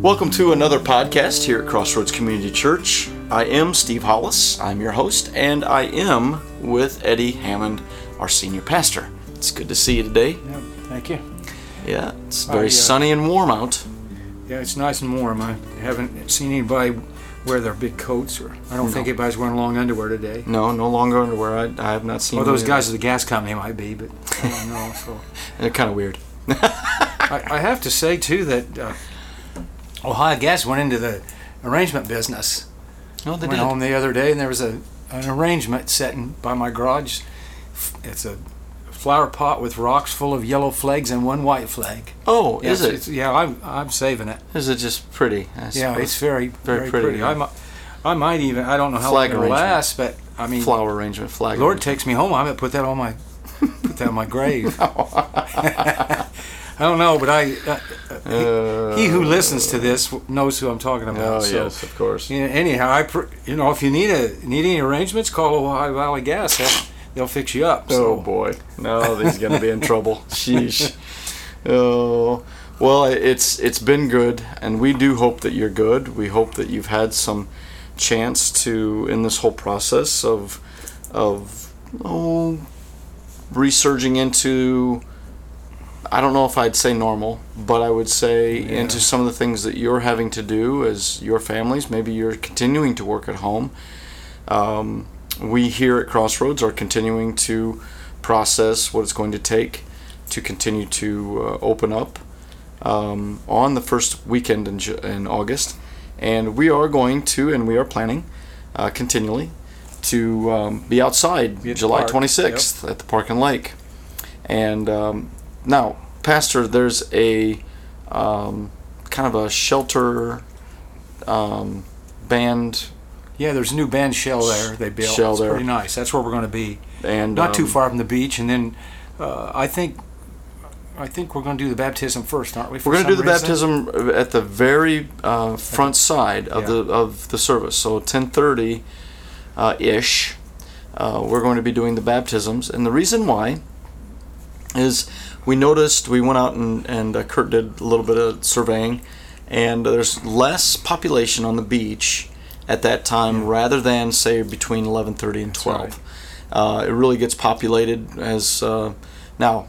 Welcome to another podcast here at Crossroads Community Church. I am Steve Hollis, I'm your host, and I am with Eddie Hammond, our senior pastor. It's good to see you today. Yeah, thank you. Yeah, it's very I, uh, sunny and warm out. Yeah, it's nice and warm. I haven't seen anybody wear their big coats, or I don't think anybody's wearing long underwear today. No, no longer underwear. I, I have not seen Well, those guys at the gas company might be, but I don't know. So. They're kind of weird. I, I have to say too that uh, Ohio Gas went into the arrangement business. No, they went did. home the other day, and there was a an arrangement setting by my garage. It's a flower pot with rocks full of yellow flags and one white flag. Oh, Yeah, is it? yeah, I'm I'm saving it. Is it just pretty? Yeah, it's very Very very, pretty, pretty. yeah. I might I might even I don't know how Flag long it'll last, but I mean, flower arrangement, flag. Lord arrangement. takes me home. I'm gonna put that on my put that on my grave. I don't know, but I uh, he, he who listens to this knows who I'm talking about. Oh so, yes, of course. yeah, anyhow, I pr- you know if you need a need any arrangements, call Ohio Valley Gas. They'll, they'll fix you up. So. Oh boy, no, he's gonna be in trouble. Sheesh. Oh, well, it's it's been good, and we do hope that you're good. We hope that you've had some chance to in this whole process of of oh resurging into. I don't know if I'd say normal, but I would say Yeah. into some of the things that you're having to do as your families. Maybe you're continuing to work at home. Um, we here at Crossroads are continuing to process what it's going to take to continue to uh, open up um, on the first weekend in, in August. And we are going to, and we are planning uh, continually to um, be outside Be July park, 26th at the Park and Lake. And um, now, Pastor, there's a um, kind of a shelter um, band Yeah, there's a new band shell there they built. Shell it's there. pretty nice. That's where we're going to be. and Not too um, far from the beach, and then uh, I think I think we're going to do the baptism first, aren't we? We're going to do the reason? baptism at the very uh, front side of Yeah. the of the service. So 10:30 uh, ish, uh, we're going to be doing the baptisms, and the reason why is we noticed we went out and and uh, Kurt did a little bit of surveying, and there's less population on the beach at that time rather than say between 11:30 and 12. right. Uh, it really gets populated as uh, now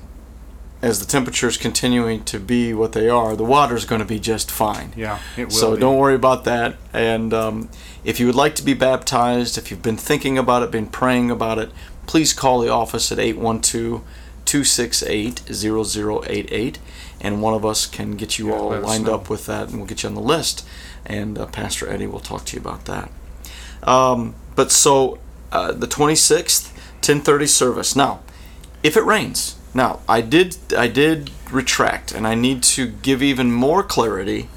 as the temperatures continuing to be what they are, the water's going to be just fine. Yeah, it will. So be. don't worry about that. And um, if you would like to be baptized, if you've been thinking about it, been praying about it, please call the office at 812 268 0088 and one of us can get you Yeah, all lined up with that and we'll get you on the list. And uh, Pastor Eddie will talk to you about that. Um, but so uh, the 26th, 10:30 service. Now, if it rains, now I did I did retract, and I need to give even more clarity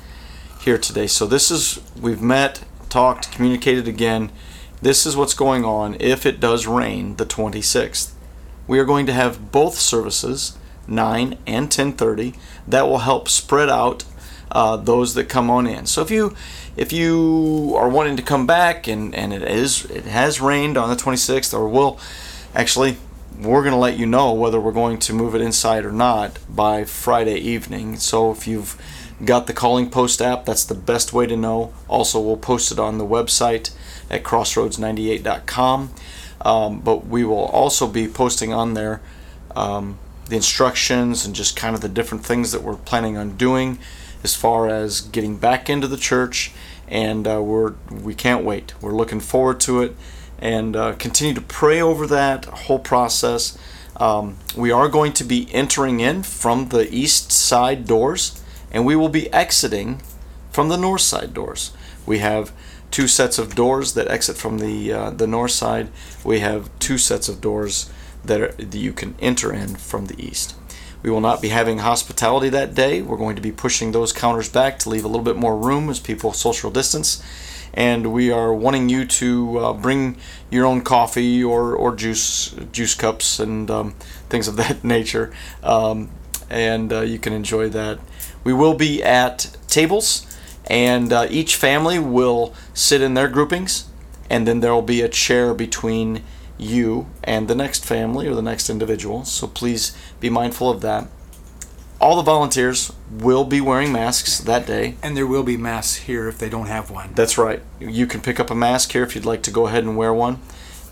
here today. So this is we've met, talked, communicated again. This is what's going on. If it does rain, the 26th, we are going to have both services, 9 and 10:30. That will help spread out uh, those that come on in. So if you if you are wanting to come back and, and it is it has rained on the 26th, or will actually we're going to let you know whether we're going to move it inside or not by Friday evening. So if you've got the calling post app, that's the best way to know. Also, we'll post it on the website at crossroads98.com. Um, but we will also be posting on there um, the instructions and just kind of the different things that we're planning on doing as far as getting back into the church. And uh, we're we can't wait. We're looking forward to it, and uh, continue to pray over that whole process. Um, we are going to be entering in from the east side doors, and we will be exiting from the north side doors. We have two sets of doors that exit from the uh, the north side. We have two sets of doors that, are, that you can enter in from the east. We will not be having hospitality that day. We're going to be pushing those counters back to leave a little bit more room as people social distance. And we are wanting you to uh, bring your own coffee or, or juice juice cups and um, things of that nature, um, and uh, you can enjoy that. We will be at tables, and uh, each family will sit in their groupings, and then there will be a chair between you and the next family or the next individual. So please be mindful of that. all the volunteers will be wearing masks that day. And there will be masks here if they don't have one. That's right. You can pick up a mask here if you'd like to go ahead and wear one.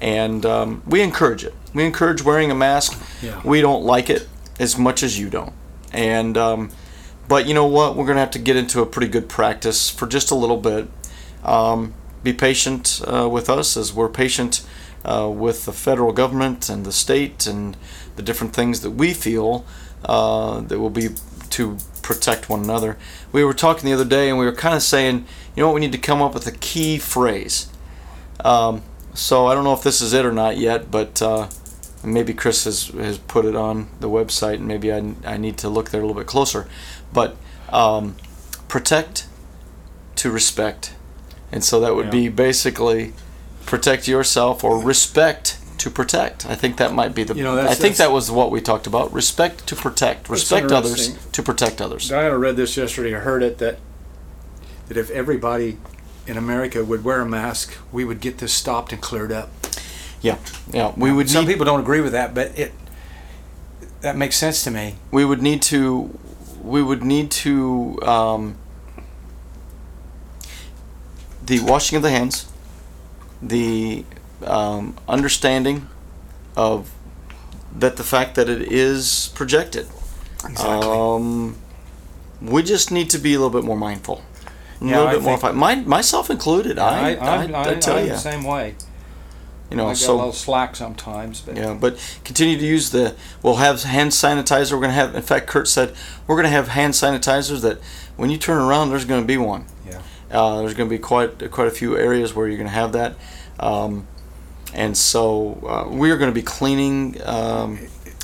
And um, we encourage it. We encourage wearing a mask. Yeah. We don't like it as much as you don't. And um, but you know what? We're gonna have to get into a pretty good practice for just a little bit. Um, be patient uh, with us as we're patient uh, with the federal government and the state and the different things that we feel uh, that will be to protect one another. We were talking the other day and we were kind of saying, you know what, we need to come up with a key phrase. Um, so I don't know if this is it or not yet, but uh, maybe Chris has, has put it on the website and maybe I, I need to look there a little bit closer. But um, protect to respect. And so that would be basically protect yourself or respect to protect. I think that might be the. You know, I think that was what we talked about. Respect to protect. Respect others to protect others. Diana read this yesterday. I heard it that that if everybody in America would wear a mask, we would get this stopped and cleared up. Yeah, yeah. We would Some need, people don't agree with that, but it that makes sense to me. we would need to we would need to um, the washing of the hands, the um, understanding of that the fact that it is projected. Um, we just need to be a little bit more mindful. A Yeah, little I bit more, fi- my, myself included. I, I, I, tell I'm you, the same way. You know, I get so a little slack sometimes, but Yeah, but continue to use the. We'll have hand sanitizer. We're gonna have. In fact, Kurt said we're gonna have hand sanitizers that when you turn around, there's gonna be one. Yeah. Uh, there's gonna be quite quite a few areas where you're gonna have that, um, and so uh, we are gonna be cleaning, um,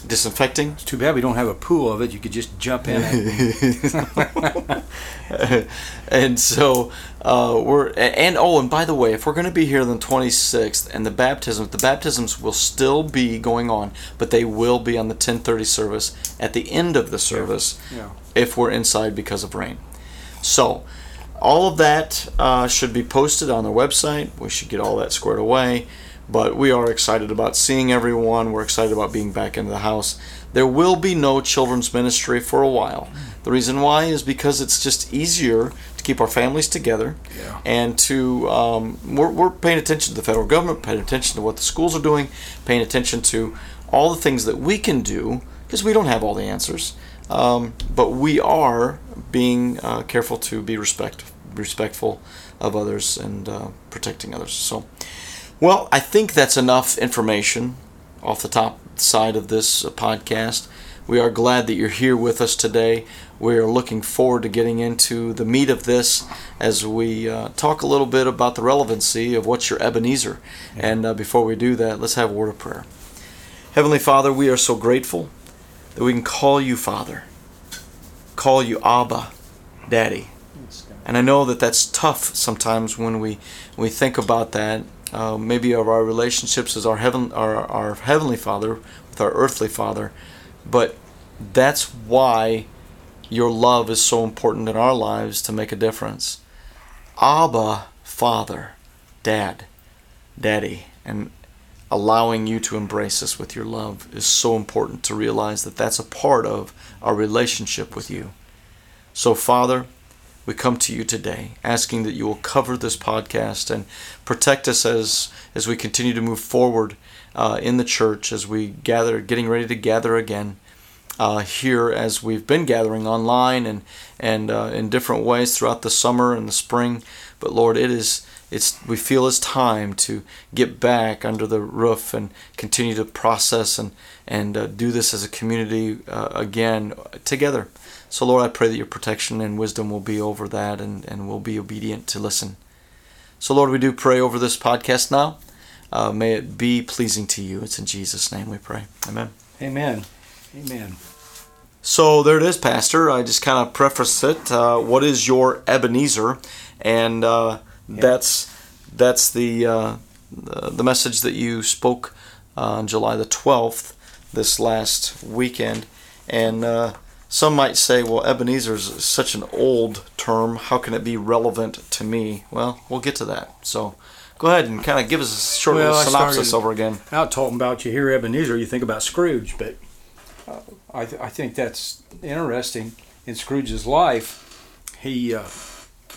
disinfecting. it's too bad we don't have a pool of it. You could just jump in it. and so uh, we're and oh and by the way if we're going to be here on the 26th and the baptisms the baptisms will still be going on but they will be on the 1030 service at the end of the service Yeah. if we're inside because of rain. So all of that uh, should be posted on their website. We should get all that squared away but we are excited about seeing everyone. We're excited about being back into the house. There will be no children's ministry for a while the reason why is because it's just easier to keep our families together Yeah. and to um, we're, we're paying attention to the federal government paying attention to what the schools are doing paying attention to all the things that we can do because we don't have all the answers. Um, but we are being uh, careful to be respect respectful of others and uh, protecting others. So well i think that's enough information off the top side of this uh, podcast we are glad that you're here with us today. We are looking forward to getting into the meat of this as we uh, talk a little bit about the relevancy of what's your Ebenezer. And uh, before we do that, let's have a word of prayer. Heavenly Father, we are so grateful that we can call you Father, call you Abba, Daddy. And I know that that's tough sometimes when we when we think about that. Uh, maybe of our relationships as our heaven, our, our heavenly Father with our earthly Father, but that's why your love is so important in our lives to make a difference. Abba, Father, Dad, Daddy, and allowing you to embrace us with your love is so important to realize that that's a part of our relationship with you. So, Father, we come to you today asking that you will cover this podcast and protect us as as we continue to move forward uh, in the church as we gather getting ready to gather again uh, here as we've been gathering online and and uh, in different ways throughout the summer and the spring but lord it is it's we feel it's time to get back under the roof and continue to process and and uh, do this as a community uh, again together so, Lord, I pray that your protection and wisdom will be over that and, and we'll be obedient to listen. So, Lord, we do pray over this podcast now. Uh, may it be pleasing to you. It's in Jesus' name we pray. Amen. Amen. Amen. So, there it is, Pastor. I just kind of preface it. Uh, what is your Ebenezer? And uh, that's that's the, uh, the the message that you spoke on July the 12th, this last weekend. And uh, some might say, well, Ebenezer is such an old term. How can it be relevant to me? Well, we'll get to that. So go ahead and kind of give us a short Well, little synopsis over again. Out talking about you hear Ebenezer, you think about Scrooge, but uh, I, th- I think that's interesting in Scrooge's life. He, uh,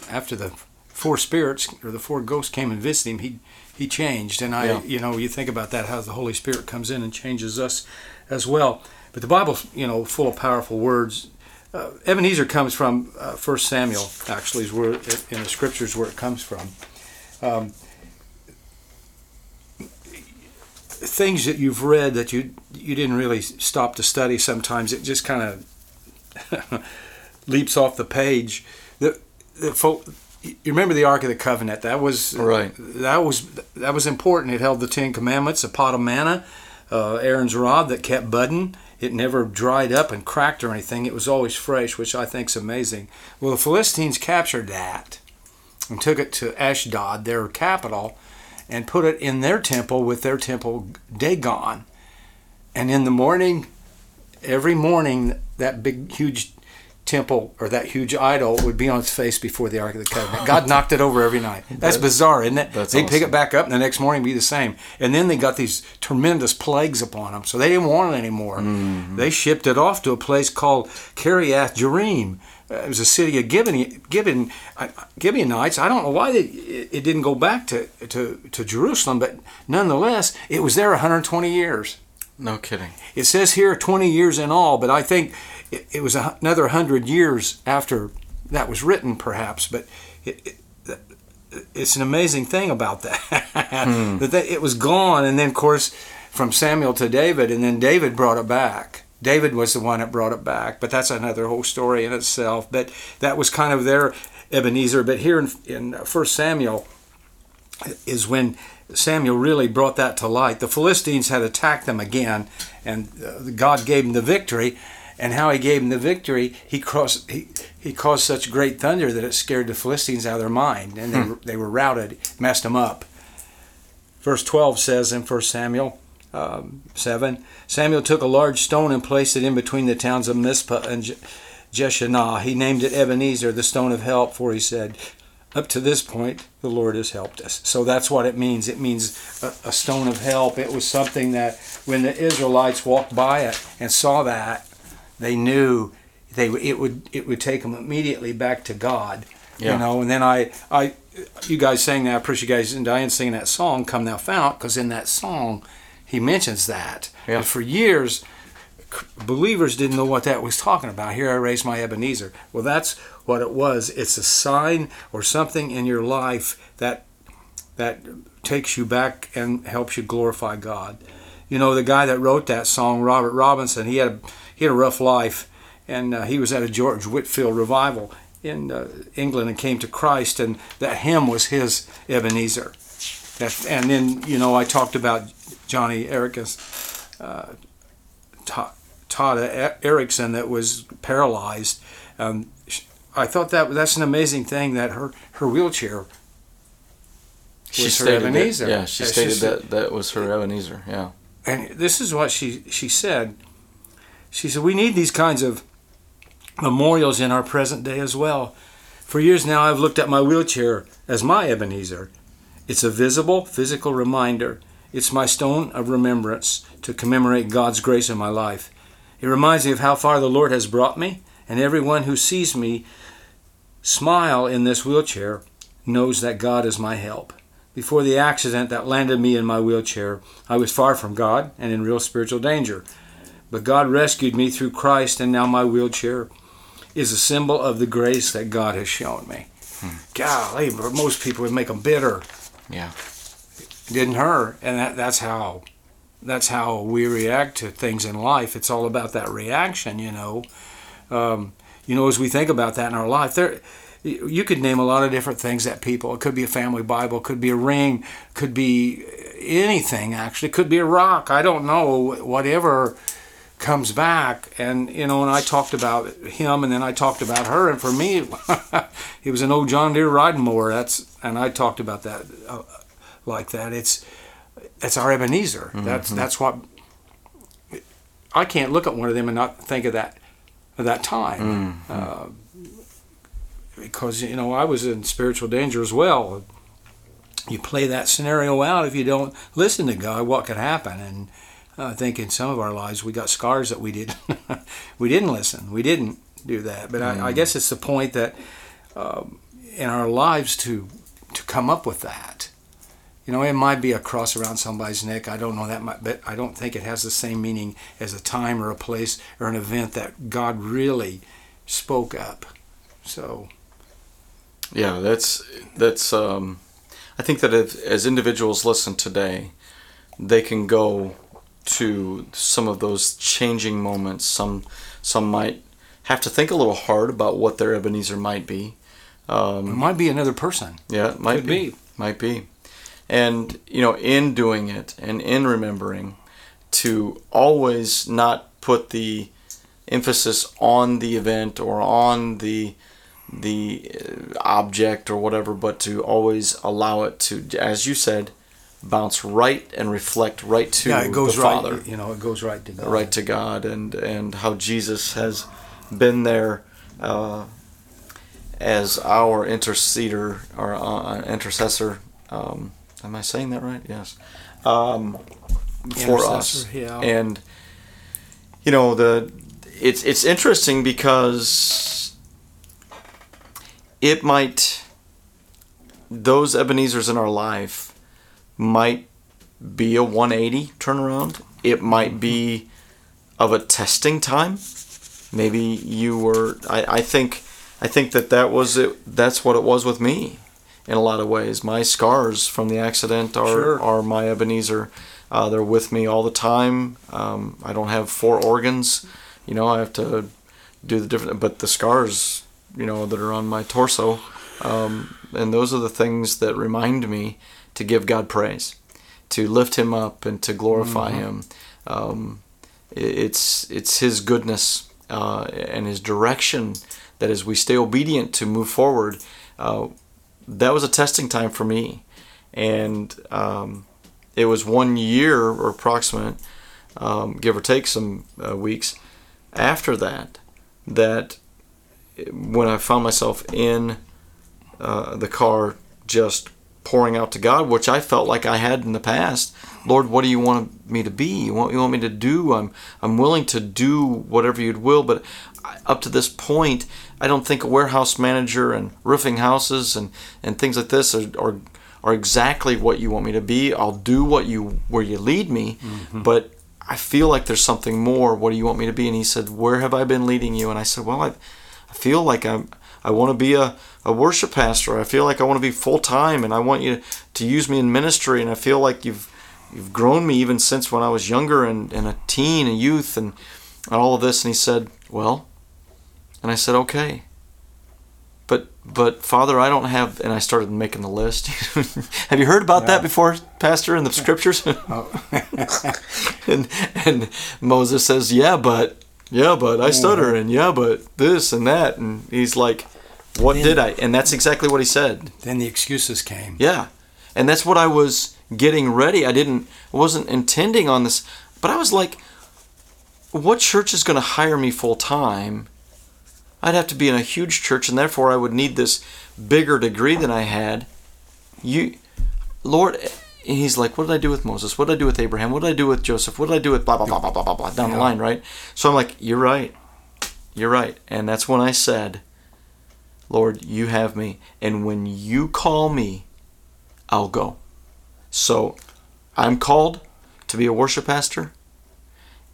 after the four spirits or the four ghosts came and visited him, he he changed. And I, Yeah. you know, you think about that, how the Holy Spirit comes in and changes us as well. But the Bible's, you know, full of powerful words. Uh, Ebenezer comes from uh, First Samuel, actually, is where it, in the scriptures where it comes from. Um, things that you've read that you you didn't really stop to study. Sometimes it just kind of leaps off the page. The, the folk, you remember the Ark of the Covenant? That was Right. That was that was important. It held the Ten Commandments, a pot of manna, uh, Aaron's rod that kept budding. It never dried up and cracked or anything. It was always fresh, which I think is amazing. Well, the Philistines captured that and took it to Ashdod, their capital, and put it in their temple with their temple Dagon. And in the morning, every morning, that big, huge temple or that huge idol would be on its face before the Ark of the Covenant. God knocked it over every night. That's bizarre, isn't it? That's They'd pick awesome. it back up, and the next morning be the same. And then they got these tremendous plagues upon them, so they didn't want it anymore. Mm-hmm. They shipped it off to a place called Kiriath Jearim. Uh, it was a city of Gibeon, Gibeon, uh, Gibeonites. I don't know why they, it it didn't go back to, to, to Jerusalem, but nonetheless, it was there 120 years. No kidding. It says here 20 years in all, but I think it, it was a, another 100 years after that was written, perhaps. But it, it, it's an amazing thing about that. Hmm. that they, it was gone, and then, of course, from Samuel to David, and then David brought it back. David was the one that brought it back, but that's another whole story in itself. But that was kind of their Ebenezer. But here in, in 1 Samuel is when Samuel really brought that to light. The Philistines had attacked them again, and uh, God gave them the victory. And how He gave them the victory, He caused He, he caused such great thunder that it scared the Philistines out of their mind, and they were, they were routed, messed them up. Verse twelve says in 1 Samuel um, seven, Samuel took a large stone and placed it in between the towns of Mizpah and Je- Jeshanah. He named it Ebenezer, the stone of help, for he said, up to this point, the Lord has helped us. So that's what it means. It means a, a stone of help. It was something that when the Israelites walked by it and saw that, they knew they it would it would take them immediately back to God. Yeah. You know, and then I I you guys sang that. I appreciate you guys and Diane singing that song, "Come Thou Fount," because in that song he mentions that. Yeah. But for years, believers didn't know what that was talking about. Here I raise my Ebenezer. Well, that's what it was. It's a sign or something in your life that that takes you back and helps you glorify God. You know, the guy that wrote that song, Robert Robinson, he had a, he had a rough life, and uh, he was at a George Whitefield revival in uh, England and came to Christ, and that hymn was his Ebenezer. That, and then you know I talked about Joni Eareckson, uh, Ta- Tada Eareckson that was paralyzed. Um, I thought that that's an amazing thing that her her wheelchair She was her stated that- Ebenezer. yeah, she stated that that was her Ebenezer. Yeah. and this is what she she said. She said we need these kinds of memorials in our present day as well. For years now, I've looked at my wheelchair as my Ebenezer. It's a visible, physical reminder. It's my stone of remembrance to commemorate God's grace in my life. It reminds me of how far the Lord has brought me, and everyone who sees me smile in this wheelchair knows that God is my help. Before the accident that landed me in my wheelchair, I was far from God and in real spiritual danger. But God rescued me through Christ, and now my wheelchair is a symbol of the grace that God has shown me. Hmm. Golly, but most people would make them bitter. Yeah. Didn't her, and that, that's how that's how we react to things in life. It's all about that reaction, you know. Um, you know, as we think about that in our life, there you could name a lot of different things that people. It could be a family Bible, could be a ring, could be anything. Actually, could be a rock. I don't know. Whatever comes back, and you know, and I talked about him, and then I talked about her, and for me, it was an old John Deere riding mower. That's and I talked about that uh, like that. It's it's our Ebenezer. That's that's what I can't look at one of them and not think of that of that time. Uh, because you know I was in spiritual danger as well. You play that scenario out if you don't listen to God, what could happen? And I think in some of our lives we got scars that we didn't we didn't listen. We didn't do that. But I, I guess it's the point that um, in our lives to to come up with that. You know, it might be a cross around somebody's neck. I don't know that much, but I don't think it has the same meaning as a time or a place or an event that God really spoke up. So, yeah, that's that's. Um, I think that if, as individuals listen today, they can go to some of those changing moments. Some some might have to think a little hard about what their Ebenezer might be. Um, it might be another person. Yeah, it might Could be. be. Might be. And you know, in doing it and in remembering, to always not put the emphasis on the event or on the the uh, object or whatever, but to always allow it to, as you said, bounce right and reflect right to yeah, it goes the right, You know, it goes right to God. Right to God, and and how Jesus has been there uh, as our interceder or uh, intercessor. Um, am I saying that right? Yes. Um, for us, yeah. and you know the it's it's interesting because it might those Ebenezer's in our life might be a 180 turnaround. It might be of a testing time. Maybe you were. I, I think. I think that that was it. That's what it was with me, in a lot of ways. My scars from the accident are sure. are my Ebenezer. Uh, they're with me all the time. Um, I don't have four organs. You know, I have to do the different. But the scars you know that are on my torso um, and those are the things that remind me to give god praise to lift him up and to glorify mm-hmm. him um, it's it's his goodness uh, and his direction that as we stay obedient to move forward uh, that was a testing time for me. And um, it was one year or approximate um, give or take some uh, weeks after that that when I found myself in uh, the car just pouring out to God, which I felt like I had in the past. Lord, what do you want me to be? What you want me to do? I'm I'm willing to do whatever you'd will, but up to this point, I don't think a warehouse manager and roofing houses and, and things like this are, are are exactly what you want me to be. I'll do what you where you lead me, mm-hmm. but I feel like there's something more. What do you want me to be? And he said, Where have I been leading you? And I said, Well, I've I feel like I'm I want to be a, a worship pastor. I feel like I want to be full time and I want you to use me in ministry and I feel like you've you've grown me even since when I was younger and, and a teen, a youth and, and all of this and he said, Well and I said, Okay. But but Father, I don't have and I started making the list. have you heard about yeah. that before, Pastor, in the scriptures? oh. and and Moses says, Yeah, but yeah, but I stutter, and yeah, but this and that, and he's like, what then, did I? And that's exactly what he said. Then the excuses came. Yeah, and that's what I was getting ready. I didn't, I wasn't intending on this, but I was like, what church is going to hire me full time? I'd have to be in a huge church, and therefore I would need this bigger degree than I had. You, Lord, and he's like, what did I do with Moses? What did I do with Abraham? What did I do with Joseph? What did I do with blah, blah, blah, blah, blah, blah, blah, down yeah. the line, right? So I'm like, you're right. You're right. And that's when I said, Lord, you have me. And when you call me, I'll go. So I'm called to be a worship pastor.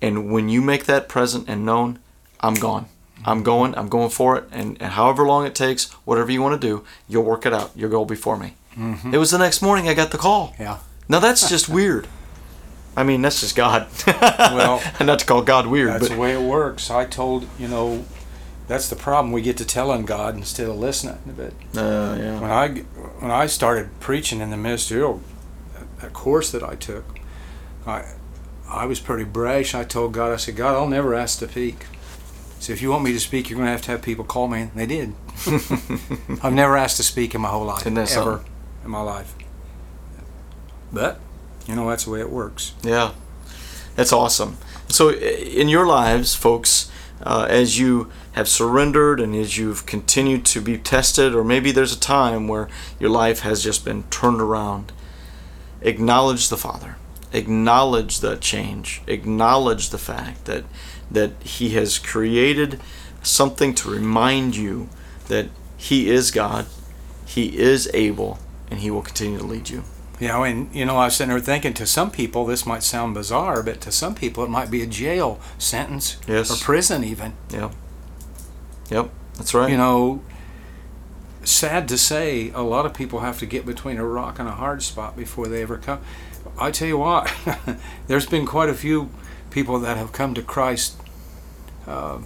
And when you make that present and known, I'm gone. I'm going. I'm going for it. And, and however long it takes, whatever you want to do, you'll work it out. You'll go before me. Mm-hmm. It was the next morning I got the call. Yeah. Now that's just weird. I mean, that's just God. well, not to call God weird, that's but the way it works. I told you know, that's the problem. We get to telling God instead of listening. But uh, yeah. when I when I started preaching in the ministerial that course that I took, I I was pretty brash. I told God, I said, God, I'll never ask to speak. So if you want me to speak, you're going to have to have people call me. And they did. I've never asked to speak in my whole life. ever. Something? In my life. But, you know, that's the way it works. Yeah. That's awesome. So, in your lives, folks, uh, as you have surrendered and as you've continued to be tested, or maybe there's a time where your life has just been turned around, acknowledge the Father. acknowledge the change, acknowledge the fact that that He has created something to remind you that He is God, He is able, and He will continue to lead you. You know, and you know, I was sitting there thinking to some people this might sound bizarre, but to some people it might be a jail sentence Yes. or prison even. Yep. Yep. That's right. You know, sad to say, a lot of people have to get between a rock and a hard spot before they ever come. I tell you what, there's been quite a few people that have come to Christ. Uh,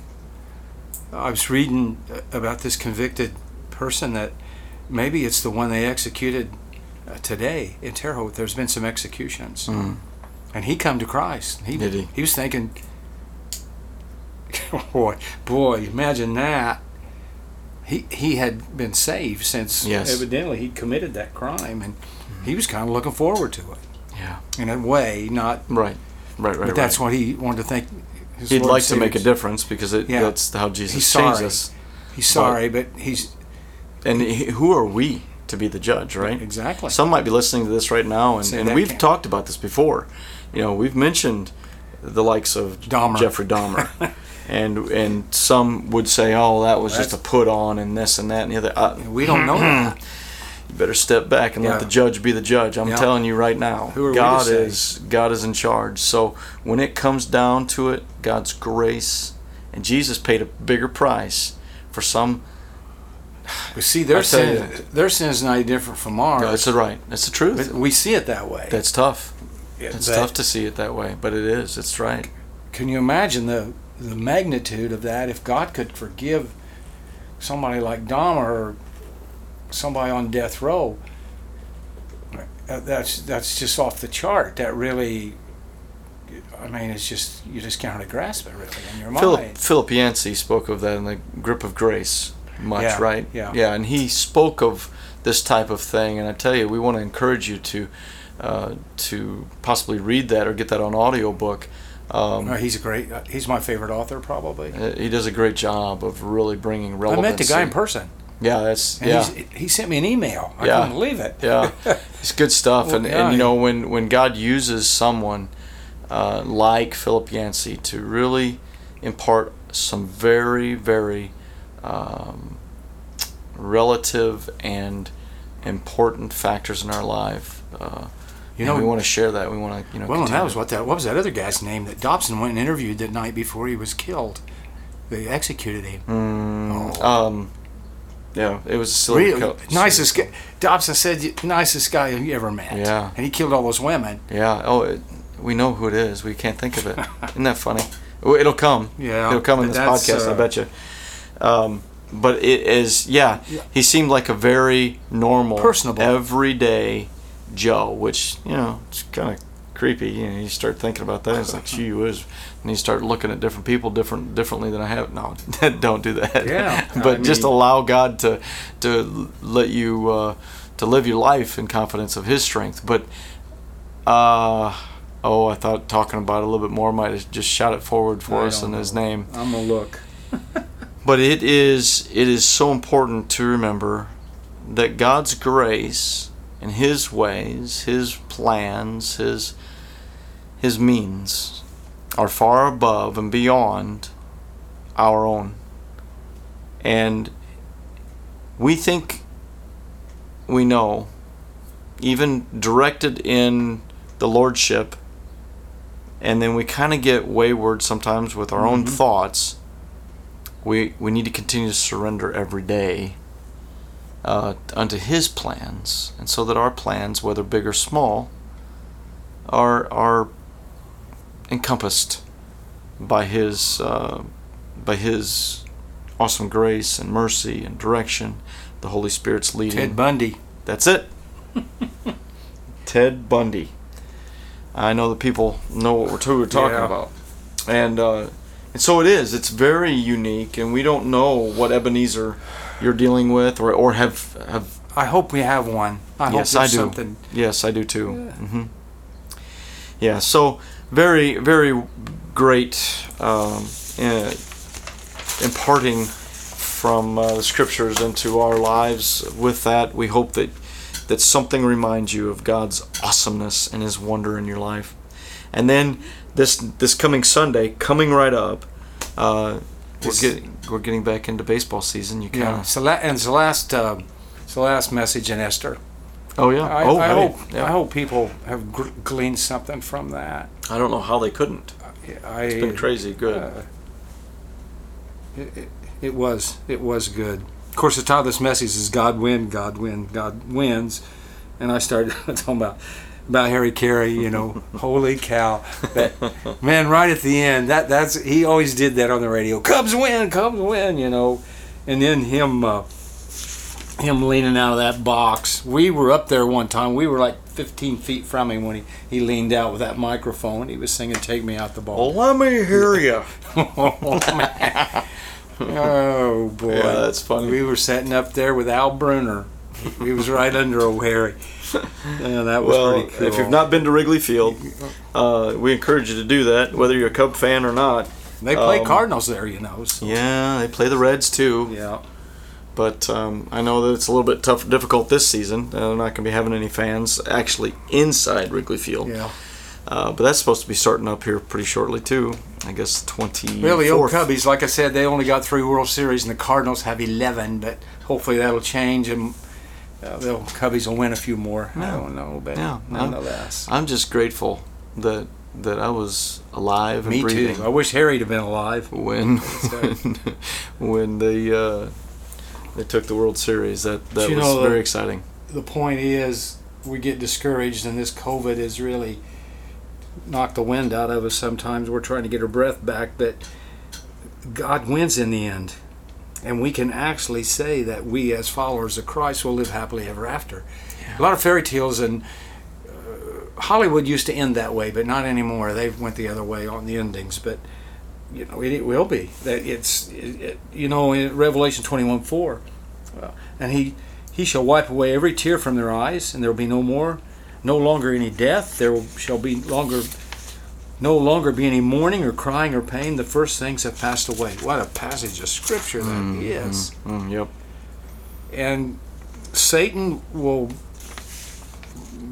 I was reading about this convicted person that maybe it's the one they executed uh, today in Terre Haute. There's been some executions, Mm. and he come to Christ. He Did he? He was thinking, boy, boy, imagine that. He he had been saved since Yes. evidently he committed that crime, and he was kind of looking forward to it Yeah. in a way. Not, Right. Right. Right. but that's right. what he wanted to think. He'd Lord like to make a difference because it, Yeah. that's how Jesus changed sorry. us. He's sorry, but he's And who are we to be the judge, right? exactly. Some might be listening to this right now, and, and we've can't- talked about this before. You know, we've mentioned the likes of Dahmer. Jeffrey Dahmer, and and some would say, "Oh, that was just a put on," and this and that and the other. Uh, we don't know that. you better step back and Yeah. let the judge be the judge. I'm Yeah. telling you right now, Who are God is God is in charge. So when it comes down to it, God's grace and Jesus paid a bigger price for some. But see, their sin, their sin is not any different from ours. That's the right. That's the truth. But we see it that way. That's tough. Yeah, It's that- tough to see it that way, but it is. It's right. Can you imagine the the magnitude of that? If God could forgive somebody like Dahmer or somebody on death row, uh, that's that's just off the chart. That really, I mean, it's just you just can't really grasp it really in your Philip mind. Philip Yancey spoke of that in the grip of grace much, Yeah, right? yeah. Yeah, and he spoke of this type of thing, and I tell you, we want to encourage you to uh, to possibly read that or get that on audiobook. Um, Uh, he's a great. Uh, he's my favorite author, probably. uh, he does a great job of really bringing I relevancy. met the guy in person, Yeah, that's and yeah. he's, he sent me an email. I Yeah. couldn't believe it. yeah, it's good stuff. Well, and, yeah, and you know when when God uses someone uh, like Philip Yancey to really impart some very very um, relative and important factors in our life. Uh, You know, we want to share that. We want to, you know. Well, and that was what that. What was that other guy's name that Dobson went and interviewed that night before he was killed? They executed him. Mm, Oh. Um, yeah, it was a silly. Really co- nicest guy. Dobson said nicest guy you ever met. Yeah. and he killed all those women. Yeah. Oh, it, we know who it is. We can't think of it. Isn't that funny? It'll come. Yeah, It'll come in this podcast. I uh, bet you. Um, but it is. Yeah, Yeah. He seemed like a very normal, Personable. everyday Joe, which you know, it's kind of creepy. You know, you start thinking about that. It's like, gee whiz. And you start looking at different people different differently than I have. No, don't do that. Yeah, but I just allow God to to let you uh, to live your life in confidence of His strength. But uh, oh, I thought talking about it a little bit more might have just shot it forward for I us in don't His name. I'm gonna look. But it is it is so important to remember that God's grace and His ways, His plans, His His means are far above and beyond our own. And we think we know, even directed in the Lordship, and then we kind of get wayward sometimes with our own Mhm. thoughts. We, we need to continue to surrender every day uh, unto His plans, and so that our plans, whether big or small, are are encompassed by His uh, by His awesome grace and mercy and direction, the Holy Spirit's leading. Ted Bundy. That's it. Ted Bundy. I know the people know what we're, we're talking Yeah. about, and uh, and so it is. It's very unique, and we don't know what Ebenezer you're dealing with, or or have have. I hope we have one. I Yes, hope I do. something. Yes, I do too. hmm Yeah. So very very great um, uh, imparting from uh, the scriptures into our lives. With that, we hope that that something reminds you of God's awesomeness and His wonder in your life. And then this this coming Sunday, coming right up, uh, we're getting we're getting back into baseball season. You kind Yeah. So la- and it's the last, uh, it's the last message in Esther. oh yeah I, oh I hey, hope yeah. I hope people have gr- gleaned something from that. I don't know how they couldn't. I, It's been crazy good. Uh, it, it, it was it was good. Of course, the title of this message is "God win, God win, God wins," and I started talking about about Harry Caray. You know, holy cow! That man, right at the end, that that's he always did that on the radio. Cubs win, Cubs win. You know, and then him. Uh, him leaning out of that box. We were up there one time. We were like 15 feet from him when he, he leaned out with that microphone. He was singing "Take Me Out the Ball." let me hear you. oh, man. oh boy, Yeah, that's funny. We were sitting up there with Al Bruner. He was right under O'Harry. Yeah, that was Well, pretty cool. if you've not been to Wrigley Field, uh, we encourage you to do that, whether you're a Cub fan or not. they play um, Cardinals there, you know. So. Yeah, they play the Reds too. Yeah. But um, I know that it's a little bit tough, difficult this season. Uh, they're not going to be having any fans actually inside Wrigley Field. Yeah. Uh, but that's supposed to be starting up here pretty shortly too. I guess twenty. Well, the old Cubbies, like I said, they only got three World Series, and the Cardinals have 11. But hopefully that'll change, and uh, the Cubbies will win a few more. I Yeah. don't know, but Yeah. nonetheless. I'm just grateful that that I was alive and Me breathing too. I wish Harry'd have been alive. when when, when they uh, they took the World Series. That that was know, very the- exciting. the point is we get discouraged and this covid has really knocked the wind out of us sometimes we're trying to get our breath back but god wins in the end and we can actually say that we as followers of christ will live happily ever after. A lot of fairy tales and uh, hollywood used to end that way but not anymore. They went the other way on the endings but you know it, it will be. That it's it, it, you know in revelation 21 4 uh, and he he shall wipe away every tear from their eyes, and there will be no more, no longer any death. There will, shall be longer, no longer be any mourning or crying or pain. The first things have passed away. What a passage of scripture that is! Mm, yep. And Satan will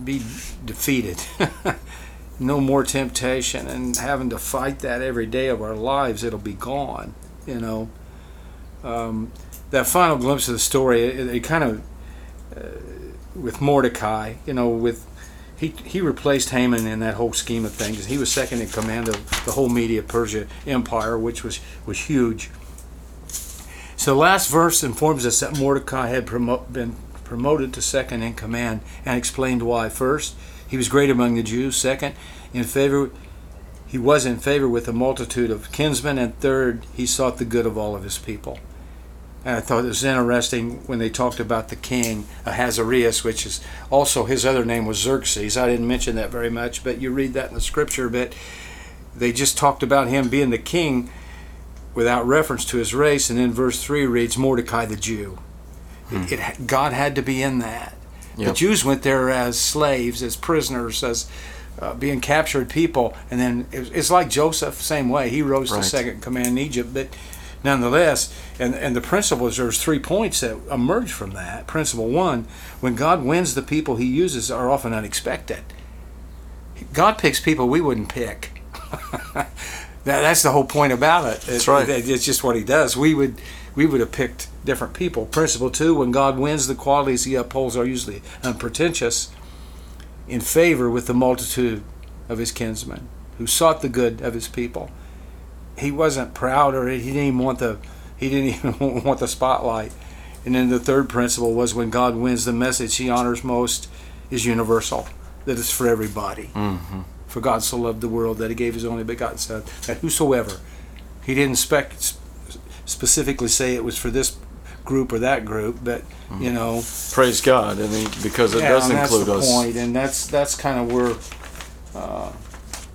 be defeated. no more temptation, and having to fight that every day of our lives, it'll be gone. You know. Um, that final glimpse of the story, it, it kind of uh, with Mordecai, you know, with he he replaced Haman in that whole scheme of things. He was second in command of the whole Media Persia Empire, which was was huge. So the last verse informs us that Mordecai had promo- been promoted to second in command and explained why. First, he was great among the Jews. Second, in favor he was in favor with a multitude of kinsmen, and third, he sought the good of all of his people. And I thought it was interesting when they talked about the king Ahasuerus, which is also his other name was Xerxes. I didn't mention that very much, but you read that in the scripture. But they just talked about him being the king without reference to his race, and then verse three reads Mordecai the Jew. It, it, God had to be in that. The Jews went there as slaves, as prisoners, as uh, being captured people, and then it, it's like Joseph, same way. He rose Right. to second command in Egypt, but nonetheless, and and the principle is there's three points that emerge from that. Principle one: when God wins, the people He uses are often unexpected. God picks people we wouldn't pick. that, that's the whole point about it. That's It- right. it- it's just what He does. We would we would have picked different people. Principle two: when God wins, the qualities He upholds are usually unpretentious, in favor with the multitude of His kinsmen who sought the good of His people. He wasn't proud or he didn't even want the he didn't even want the spotlight. And then the third principle was when God wins, the message He honors most is universal, that it's for everybody. Mm-hmm. For God so loved the world that He gave His only begotten Son, that whosoever, He didn't spec, specifically say it was for this group or that group, but you know, Praise God, and he, because it yeah, does that's include the us. point, and that's that's kind of where uh,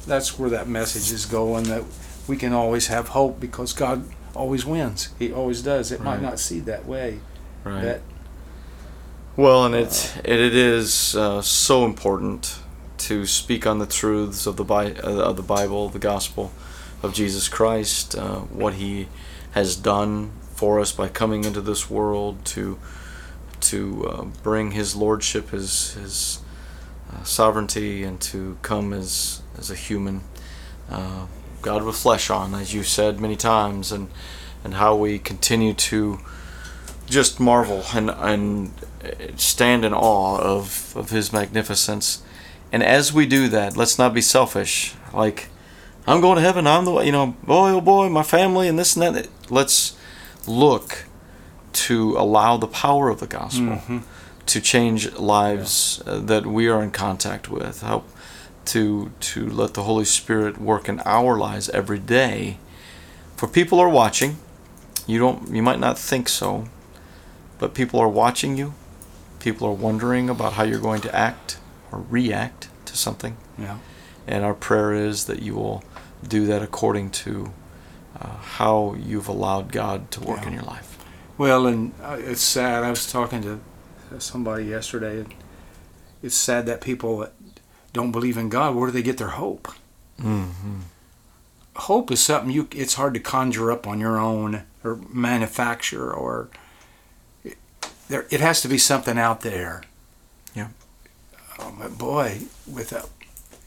that's where that message is going. That we can always have hope because God always wins. He always does. It might not see that way, Right. but Well, and it it, it is uh, so important to speak on the truths of the Bi- uh, of the Bible, the gospel of Jesus Christ, uh, what He has done for us by coming into this world to to uh, bring His lordship, His His uh, sovereignty, and to come as as a human, uh, God with flesh on, as you said many times, and and how we continue to just marvel and and stand in awe of of His magnificence. And as we do that, let's not be selfish. Like I'm going to heaven. I'm the you know boy oh boy my family and this and that. Let's look to allow the power of the gospel Mm-hmm. to change lives uh, that we are in contact with. Help to to let the Holy Spirit work in our lives every day. For people are watching. You don't you might not think so, but people are watching you. People are wondering about how you're going to act or react to something. Yeah. And our prayer is that you will do that according to uh, how you've allowed God to work Yeah. in your life. Well, and uh, it's sad. I was talking to somebody yesterday, and it's sad that people don't believe in God, where do they get their hope? Mm-hmm. Hope is something you. It's hard to conjure up on your own or manufacture, or it, there. It has to be something out there. Yeah. Um, but boy, with a,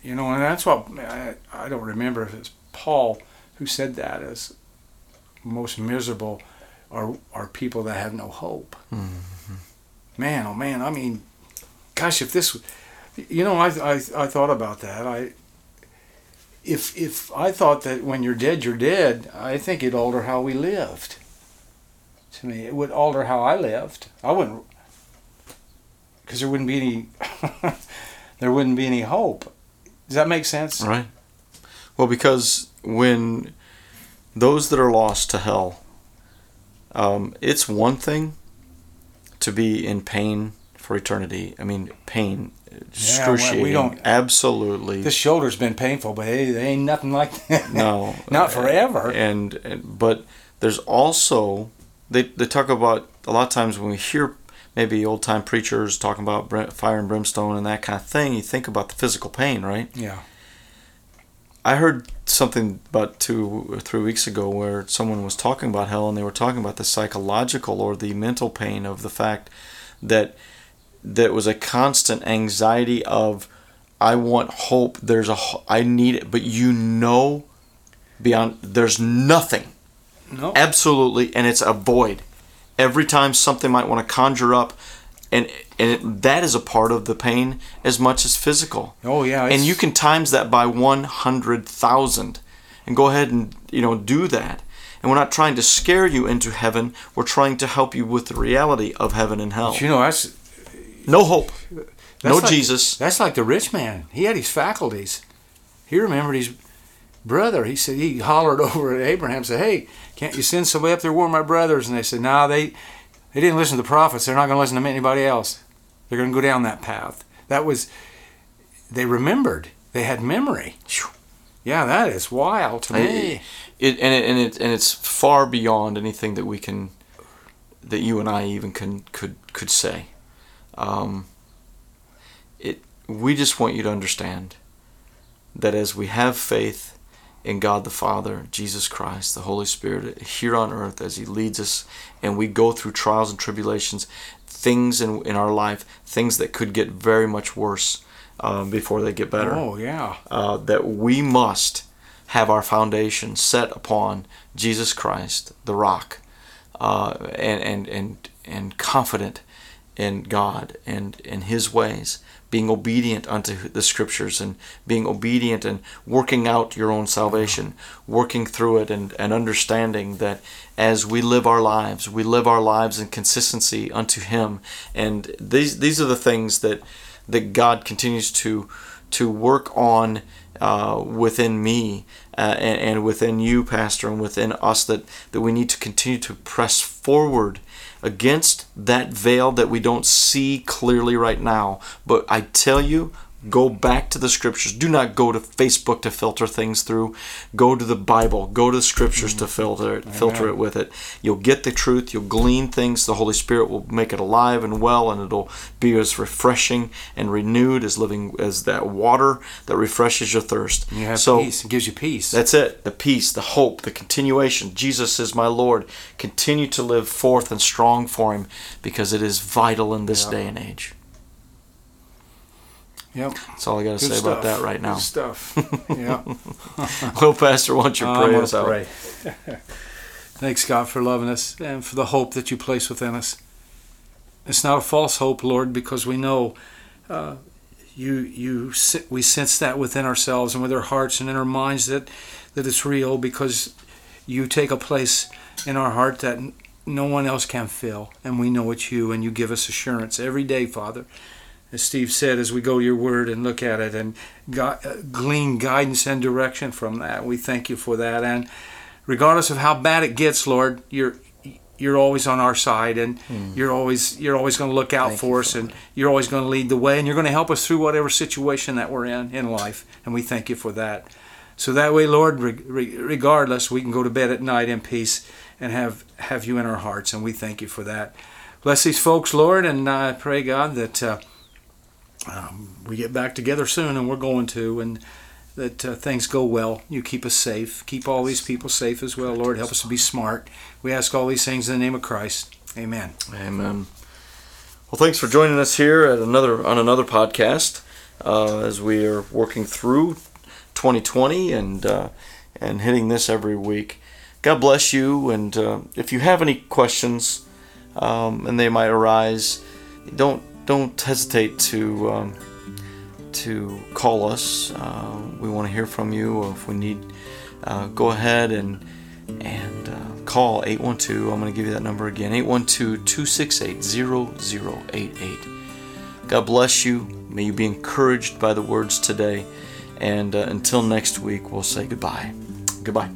you know, and that's what I, I don't remember if it's Paul who said that as most miserable are are people that have no hope. Man, oh man, I mean, gosh, if this, you know, I I, I thought about that. I if if I thought that when you're dead, you're dead, I think it'd alter how we lived. To me, it would alter how I lived. I wouldn't, because there wouldn't be any, there wouldn't be any hope. Does that make sense? Right. Well, because when those that are lost to hell, um, it's one thing to be in pain for eternity. I mean, pain, excruciating. don't- absolutely. This shoulder's been painful, but hey, there ain't nothing like that. no, not forever. And, and but there's also they they talk about a lot of times when we hear maybe old time preachers talking about fire and brimstone and that kind of thing, you think about the physical pain, right? yeah. I heard something about two or three weeks ago where someone was talking about hell and they were talking about the psychological or the mental pain of the fact that that was a constant anxiety of I want hope there's a I need it but you know beyond there's nothing. No. absolutely and it's a void. Every time something might want to conjure up and and it, that is a part of the pain as much as physical. Oh yeah. and you can times that by 100,000 and go ahead and you know do that. And we're not trying to scare you into heaven we're trying to help you with the reality of heaven and hell. But you know that's no hope no like- jesus That's like the rich man. He had his faculties. He remembered his brother. He said he hollered over at Abraham, said, "Hey, can't you send somebody up there? Where are my brothers?" And they said, "No, they they didn't listen to the prophets. They're not going to listen to anybody else. They're going to go down that path." That was they remembered. They had memory. Yeah, that is wild to me. it and it, and it and it's far beyond anything that we can that you and I even can could could say um, it we just want you to understand that as we have faith in God the Father, Jesus Christ, the Holy Spirit here on earth as He leads us, and we go through trials and tribulations, things in, in our life, things that could get very much worse um, before they get better Oh yeah. uh, that we must have our foundation set upon Jesus Christ, the rock, uh, and, and and and confident in God and in His ways, being obedient unto the Scriptures and being obedient and working out your own salvation, working through it and, and understanding that as we live our lives, we live our lives in consistency unto Him, and these these are the things that that God continues to to work on uh, within me uh, and, and within you, Pastor, and within us that, that we need to continue to press forward against that veil that we don't see clearly right now. But I tell you, Go back to the scriptures. Do not go to Facebook to filter things through. Go to the Bible. Go to the scriptures to mm. filter it, filter it with it. You'll get the truth. You'll glean things. The Holy Spirit will make it alive and well, and it'll be as refreshing and renewed as living as that water that refreshes your thirst. You have so peace. It gives you peace. that's it. The peace, the hope, the continuation. Jesus is my Lord. Continue to live forth and strong for Him because it is vital in this Yeah. day and age. Yep. That's all I got to Good say about that right now. Good stuff. yeah. Well, Pastor, why don't you I'm pray us out? pray. Thanks, God, for loving us and for the hope that you place within us. It's not a false hope, Lord, because we know uh, you you we sense that within ourselves and with our hearts and in our minds that that it's real because you take a place in our heart that no one else can fill, and we know it's you, and you give us assurance every day, Father. As Steve said, as we go to your word and look at it and gu- uh, glean guidance and direction from that, we thank you for that. And regardless of how bad it gets, Lord, you're you're always on our side, and you're always you're always going to look out Thank for us, and you're always going to lead the way, and you're going to help us through whatever situation that we're in in life, and we thank you for that. So that way, Lord, re- regardless, we can go to bed at night in peace and have have you in our hearts, and we thank you for that. Bless these folks, Lord, and I pray God that uh, um, we get back together soon, and we're going to, and that uh, things go well. You keep us safe. Keep all these people safe as well, Lord. Help us to be smart. We ask all these things in the name of Christ. Amen. Amen. Well, thanks for joining us here at another on another podcast uh, as we are working through 2020 and uh, and hitting this every week. God bless you. And uh, if you have any questions, um, and they might arise, don't don't hesitate to um, to call us. Uh, we want to hear from you, or if we need, uh, go ahead and and uh, call 812. I'm going to give you that number again 812 268 0088. God bless you. May you be encouraged by the words today. And uh, until next week, we'll say goodbye. Goodbye.